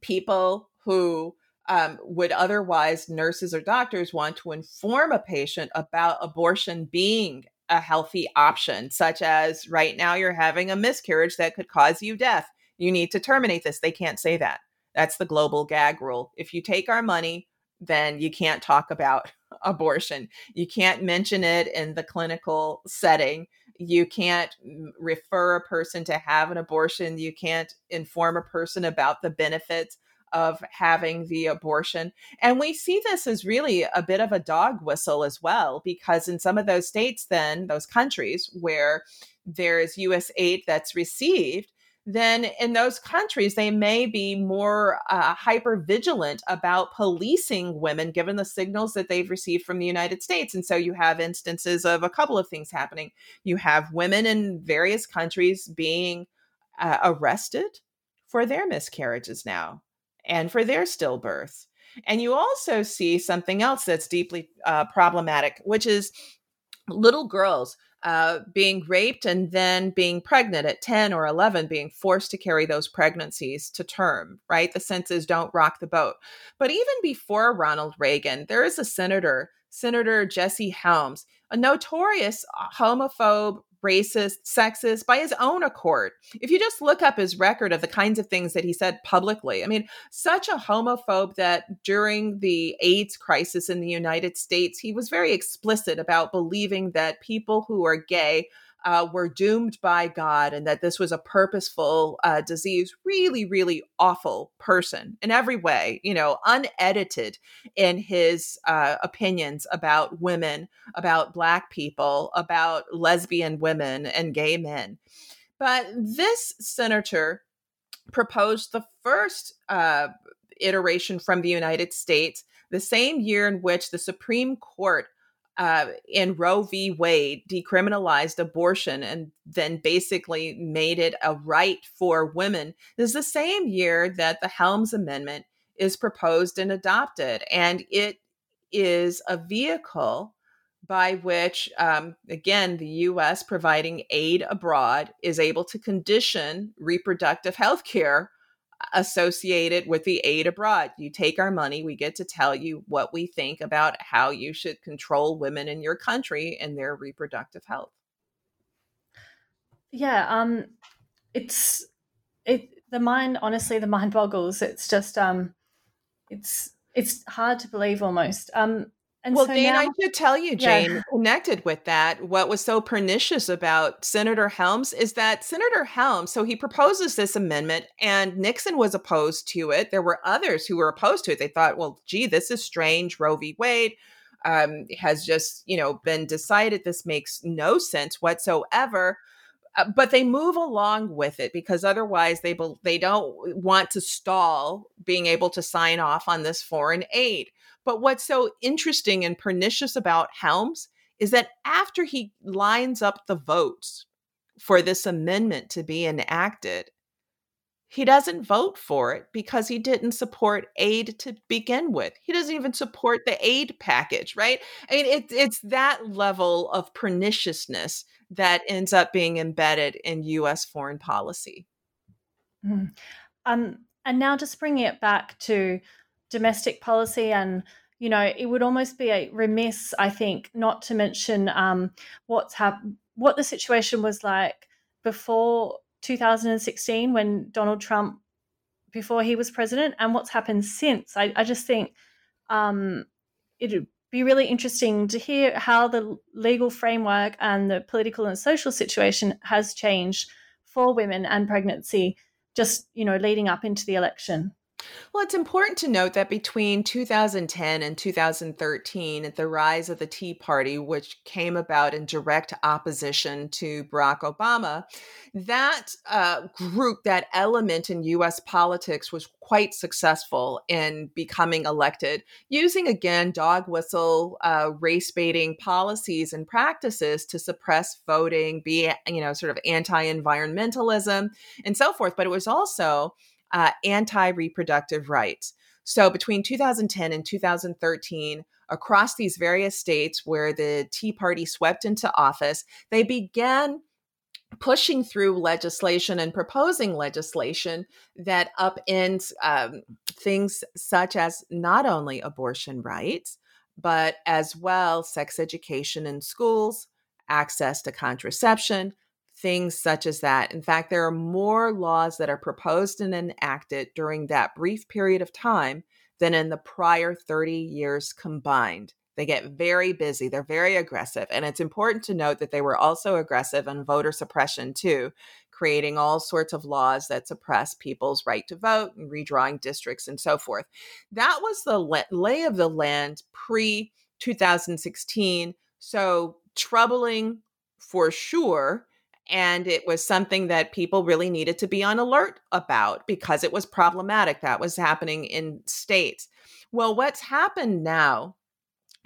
people who um, would otherwise nurses or doctors want to inform a patient about abortion being a healthy option, such as right now you're having a miscarriage that could cause you death. You need to terminate this. They can't say that. That's the global gag rule. If you take our money, then you can't talk about abortion. You can't mention it in the clinical setting. You can't refer a person to have an abortion. You can't inform a person about the benefits of having the abortion. And we see this as really a bit of a dog whistle as well, because in some of those states, then those countries where there's US aid that's received, then in those countries, they may be more uh, hyper vigilant about policing women given the signals that they've received from the United States. And so you have instances of a couple of things happening. You have women in various countries being uh, arrested for their miscarriages now and for their stillbirth. And you also see something else that's deeply uh, problematic, which is little girls uh, being raped and then being pregnant at 10 or 11, being forced to carry those pregnancies to term, right? The senses don't rock the boat. But even before Ronald Reagan, there is a senator, Senator Jesse Helms, a notorious homophobe, racist, sexist by his own accord. If you just look up his record of the kinds of things that he said publicly, I mean, such a homophobe that during the AIDS crisis in the United States, he was very explicit about believing that people who are gay uh, were doomed by God and that this was a purposeful uh, disease. Really, really awful person in every way, you know, unedited in his uh, opinions about women, about Black people, about lesbian women and gay men. But this senator proposed the first uh, iteration from the United States the same year in which the Supreme Court uh, in Roe v. Wade decriminalized abortion and then basically made it a right for women. Is the same year that the Helms Amendment is proposed and adopted. And it is a vehicle by which, um, again, the US providing aid abroad is able to condition reproductive health care associated with the aid abroad. You take our money, we get to tell you what we think about how you should control women in your country and their reproductive health. Yeah, um it's it the mind honestly the mind boggles. It's just um it's it's hard to believe almost. Um and well, so Jane, now, I should tell you, Jane, yeah. connected with that, what was so pernicious about Senator Helms is that Senator Helms, so he proposes this amendment and Nixon was opposed to it. There were others who were opposed to it. They thought, well, gee, this is strange. Roe v. Wade um, has just, you know, been decided. This makes no sense whatsoever. Uh, but they move along with it because otherwise they be- they don't want to stall being able to sign off on this foreign aid. But what's so interesting and pernicious about Helms is that after he lines up the votes for this amendment to be enacted, he doesn't vote for it because he didn't support aid to begin with. He doesn't even support the aid package, right? I mean, it, it's that level of perniciousness that ends up being embedded in U.S. foreign policy. Mm. Um, and now just bringing it back to domestic policy and you know it would almost be a remiss i think not to mention um, what's happened what the situation was like before 2016 when donald trump before he was president and what's happened since. I, I just think um, it'd be really interesting to hear how the legal framework and the political and social situation has changed for women and pregnancy just you know leading up into the election well, it's important to note that between 2010 and 2013, at the rise of the Tea Party, which came about in direct opposition to Barack Obama, that uh, group, that element in US politics was quite successful in becoming elected, using again dog whistle, uh, race baiting policies and practices to suppress voting, be, you know, sort of anti environmentalism and so forth. But it was also uh, anti reproductive rights. So between 2010 and 2013, across these various states where the Tea Party swept into office, they began pushing through legislation and proposing legislation that upends um, things such as not only abortion rights, but as well sex education in schools, access to contraception, things such as that. In fact, there are more laws that are proposed and enacted during that brief period of time than in the prior 30 years combined. They get very busy, they're very aggressive. And it's important to note that they were also aggressive on voter suppression, too, creating all sorts of laws that suppress people's right to vote and redrawing districts and so forth. That was the lay of the land pre 2016. So troubling for sure and it was something that people really needed to be on alert about because it was problematic. That was happening in states. Well, what's happened now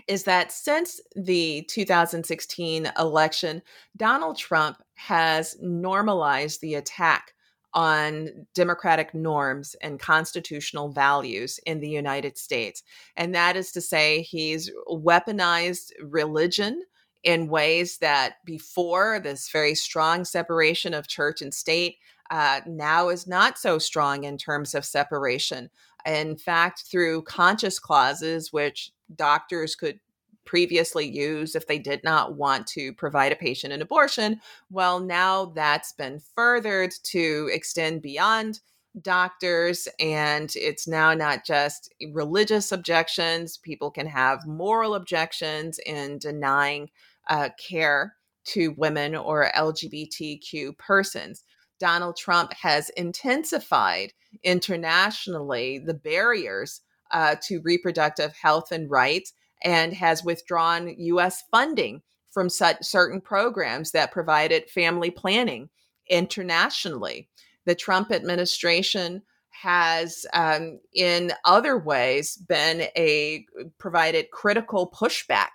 is that since the 2016 election, Donald Trump has normalized the attack on democratic norms and constitutional values in the United States. And that is to say, he's weaponized religion in ways that before this very strong separation of church and state uh, now is not so strong in terms of separation. In fact, through conscience clauses, which doctors could previously use if they did not want to provide a patient an abortion, well, now that's been furthered to extend beyond doctors and it's now not just religious objections people can have moral objections in denying uh, care to women or lgbtq persons. Donald trump has intensified internationally the barriers uh, to reproductive health and rights and has withdrawn us funding from such certain programs that provided family planning internationally. The Trump administration has um, in other ways been a provided critical pushback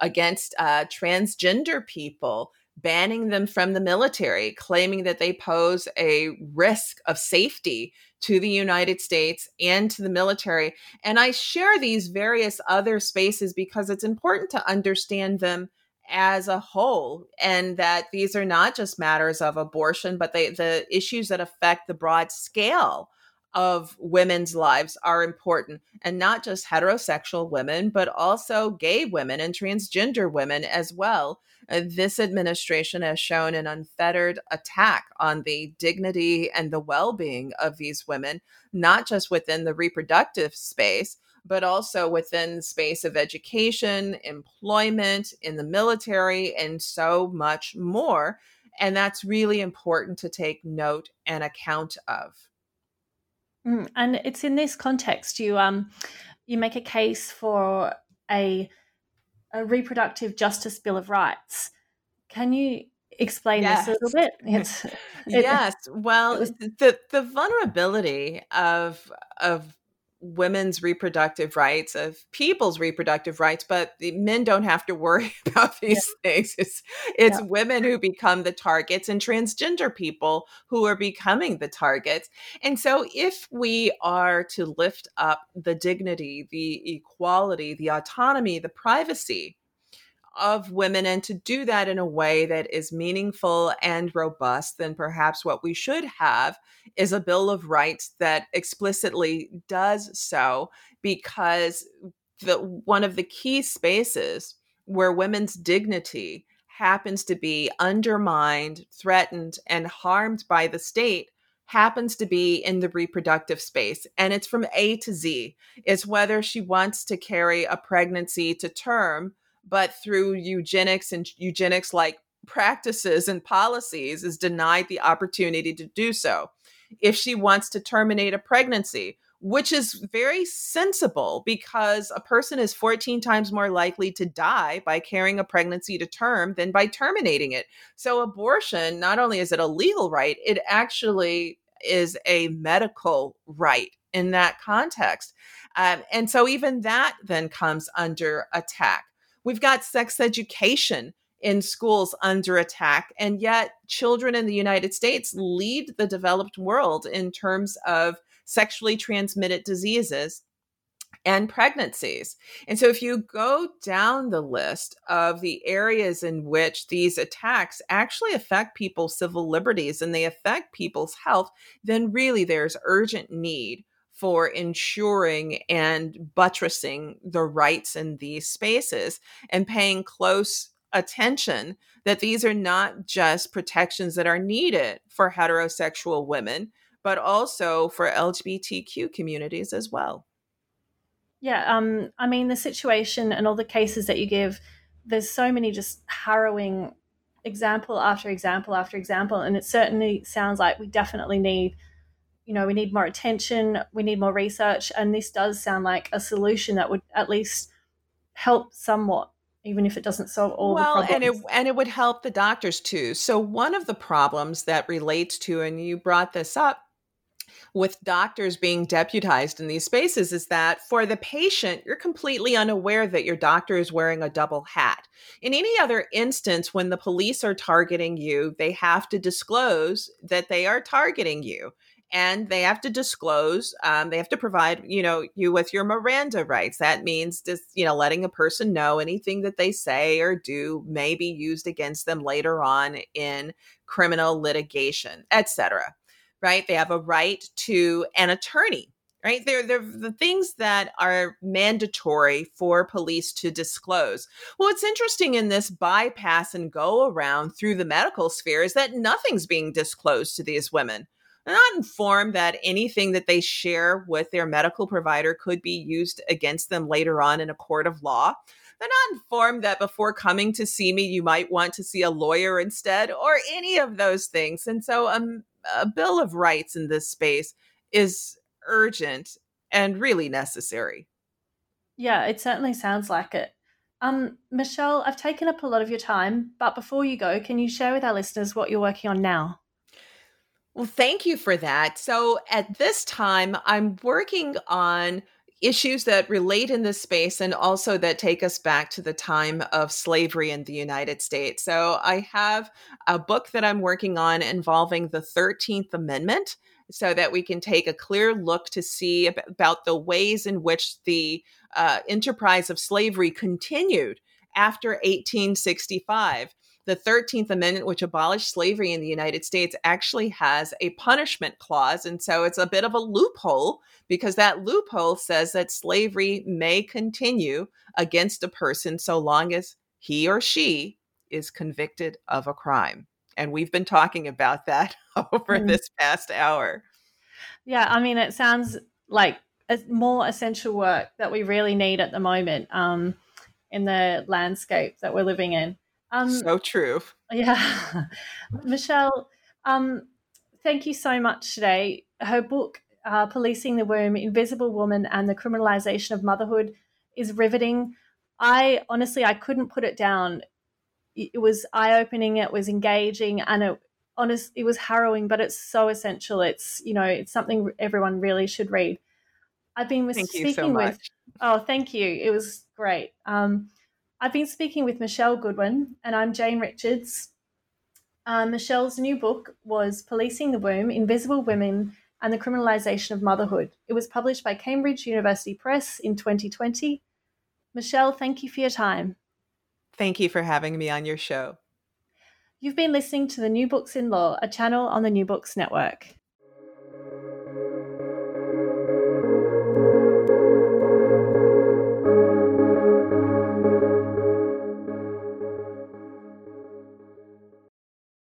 against uh, transgender people banning them from the military claiming that they pose a risk of safety to the United States and to the military. And I share these various other spaces because it's important to understand them as a whole and that these are not just matters of abortion but they the issues that affect the broad scale of women's lives are important and not just heterosexual women but also gay women and transgender women as well uh, this administration has shown an unfettered attack on the dignity and the well-being of these women not just within the reproductive space but also within the space of education, employment, in the military, and so much more. And that's really important to take note and account of. Mm, and it's in this context you um you make a case for a a reproductive justice bill of rights. Can you explain yes. this a little bit? It's, it, yes. Well, it was, the the vulnerability of of women's reproductive rights, of people's reproductive rights, but the men don't have to worry about these yeah. things. It's it's yeah. women who become the targets and transgender people who are becoming the targets. And so if we are to lift up the dignity, the equality, the autonomy, the privacy of women and to do that in a way that is meaningful and robust, then perhaps what we should have is a Bill of Rights that explicitly does so because the one of the key spaces where women's dignity happens to be undermined, threatened, and harmed by the state happens to be in the reproductive space. And it's from A to Z. It's whether she wants to carry a pregnancy to term but through eugenics and eugenics like practices and policies is denied the opportunity to do so. If she wants to terminate a pregnancy, which is very sensible because a person is 14 times more likely to die by carrying a pregnancy to term than by terminating it. So, abortion, not only is it a legal right, it actually is a medical right in that context. Um, and so, even that then comes under attack. We've got sex education in schools under attack. And yet, children in the United States lead the developed world in terms of sexually transmitted diseases and pregnancies. And so, if you go down the list of the areas in which these attacks actually affect people's civil liberties and they affect people's health, then really there's urgent need for ensuring and buttressing the rights in these spaces and paying close attention that these are not just protections that are needed for heterosexual women, but also for LGBTQ communities as well. Yeah, um, I mean, the situation and all the cases that you give, there's so many just harrowing example after example after example. And it certainly sounds like we definitely need you know, we need more attention, we need more research. And this does sound like a solution that would at least help somewhat even if it doesn't solve all well, the problems. and it and it would help the doctors too. So one of the problems that relates to, and you brought this up, with doctors being deputized in these spaces is that for the patient, you're completely unaware that your doctor is wearing a double hat. In any other instance, when the police are targeting you, they have to disclose that they are targeting you and they have to disclose. Um, they have to provide, you know, you with your Miranda rights. That means just, you know, letting a person know anything that they say or do may be used against them later on in criminal litigation, etc. Right? They have a right to an attorney right they're, they're the things that are mandatory for police to disclose well what's interesting in this bypass and go around through the medical sphere is that nothing's being disclosed to these women they're not informed that anything that they share with their medical provider could be used against them later on in a court of law they're not informed that before coming to see me you might want to see a lawyer instead or any of those things and so um, a bill of rights in this space is urgent and really necessary. Yeah, it certainly sounds like it. Um, Michelle, I've taken up a lot of your time, but before you go, can you share with our listeners what you're working on now? Well, thank you for that. So, at this time, I'm working on issues that relate in this space and also that take us back to the time of slavery in the United States. So, I have a book that I'm working on involving the 13th Amendment so that we can take a clear look to see about the ways in which the uh, enterprise of slavery continued after 1865. The 13th Amendment, which abolished slavery in the United States, actually has a punishment clause. And so it's a bit of a loophole because that loophole says that slavery may continue against a person so long as he or she is convicted of a crime. And we've been talking about that over mm. this past hour. Yeah, I mean, it sounds like a more essential work that we really need at the moment um, in the landscape that we're living in. Um, so true. Yeah. Michele, um, thank you so much today. Her book, uh, Policing the Womb Invisible Woman and the Criminalization of Motherhood, is riveting. I honestly, I couldn't put it down it was eye opening, it was engaging, and it honest it was harrowing, but it's so essential. It's you know it's something everyone really should read. I've been with, speaking so with oh thank you, it was great. Um, I've been speaking with Michele Goodwin, and I'm Jane Richards. Uh, Michele's new book was Policing the Womb Invisible Women and the Criminalization of Motherhood. It was published by Cambridge University Press in 2020. Michele, thank you for your time. Thank you for having me on your show. You've been listening to the New Books in Law, a channel on the New Books Network.